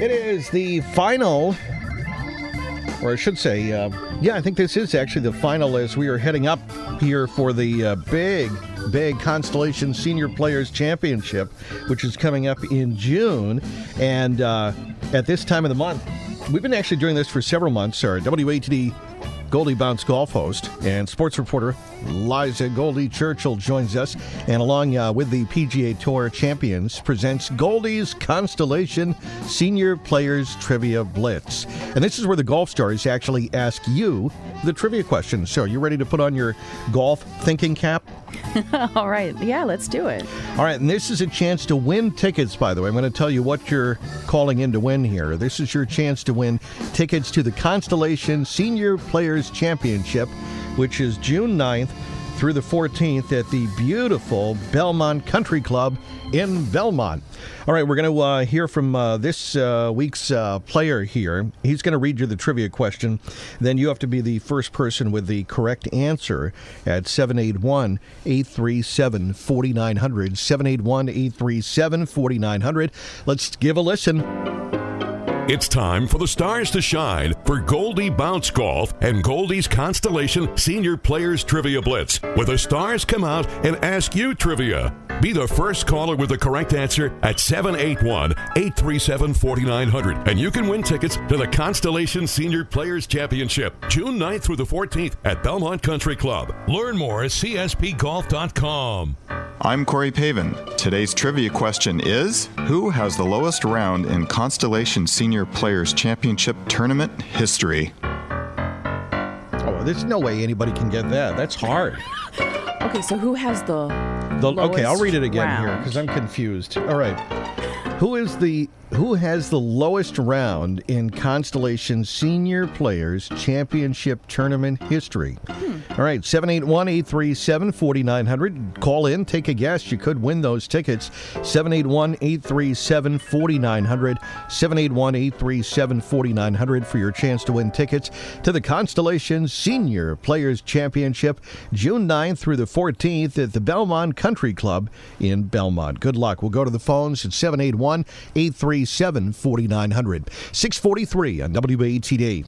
It is the final, or I should say, uh, yeah, I think this is actually the final as we are heading up here for the uh, big, big Constellation Senior Players Championship, which is coming up in June. And uh, at this time of the month, we've been actually doing this for several months. Our WATD Goldie Bounce golf host and sports reporter Liza Goldie Churchill joins us, and along uh, with the PGA Tour champions, presents Goldie's Constellation Senior Players Trivia Blitz. And this is where the golf stars actually ask you the trivia questions. So, are you ready to put on your golf thinking cap? All right. Yeah, let's do it. All right. And this is a chance to win tickets, by the way. I'm going to tell you what you're calling in to win here. This is your chance to win tickets to the Constellation Senior Players Championship, which is June 9th through the 14th at the beautiful Belmont Country Club in Belmont. All right, we're going to uh, hear from uh, this uh, week's uh, player here. He's going to read you the trivia question. Then you have to be the first person with the correct answer at 781 837 4900. 781 837 4900. Let's give a listen. It's time for the stars to shine for Goldie Bounce Golf and Goldie's Constellation Senior Players Trivia Blitz, where the stars come out and ask you trivia. Be the first caller with the correct answer at 781 837 4900, and you can win tickets to the Constellation Senior Players Championship, June 9th through the 14th at Belmont Country Club. Learn more at CSPGolf.com. I'm Corey Pavin. Today's trivia question is Who has the lowest round in Constellation Senior Players Championship tournament history? Oh, there's no way anybody can get that. That's hard. Okay, so who has the, The, okay, I'll read it again here because I'm confused. All right. Who is the who has the lowest round in Constellation Senior Players Championship Tournament history? Hmm. All right, 781-837-4900. Call in, take a guess. You could win those tickets. 781-837-4900. 781-837-4900 for your chance to win tickets to the Constellation Senior Players Championship June 9th through the 14th at the Belmont Country Club in Belmont. Good luck. We'll go to the phones at 781 837 4900. 643 on WATD.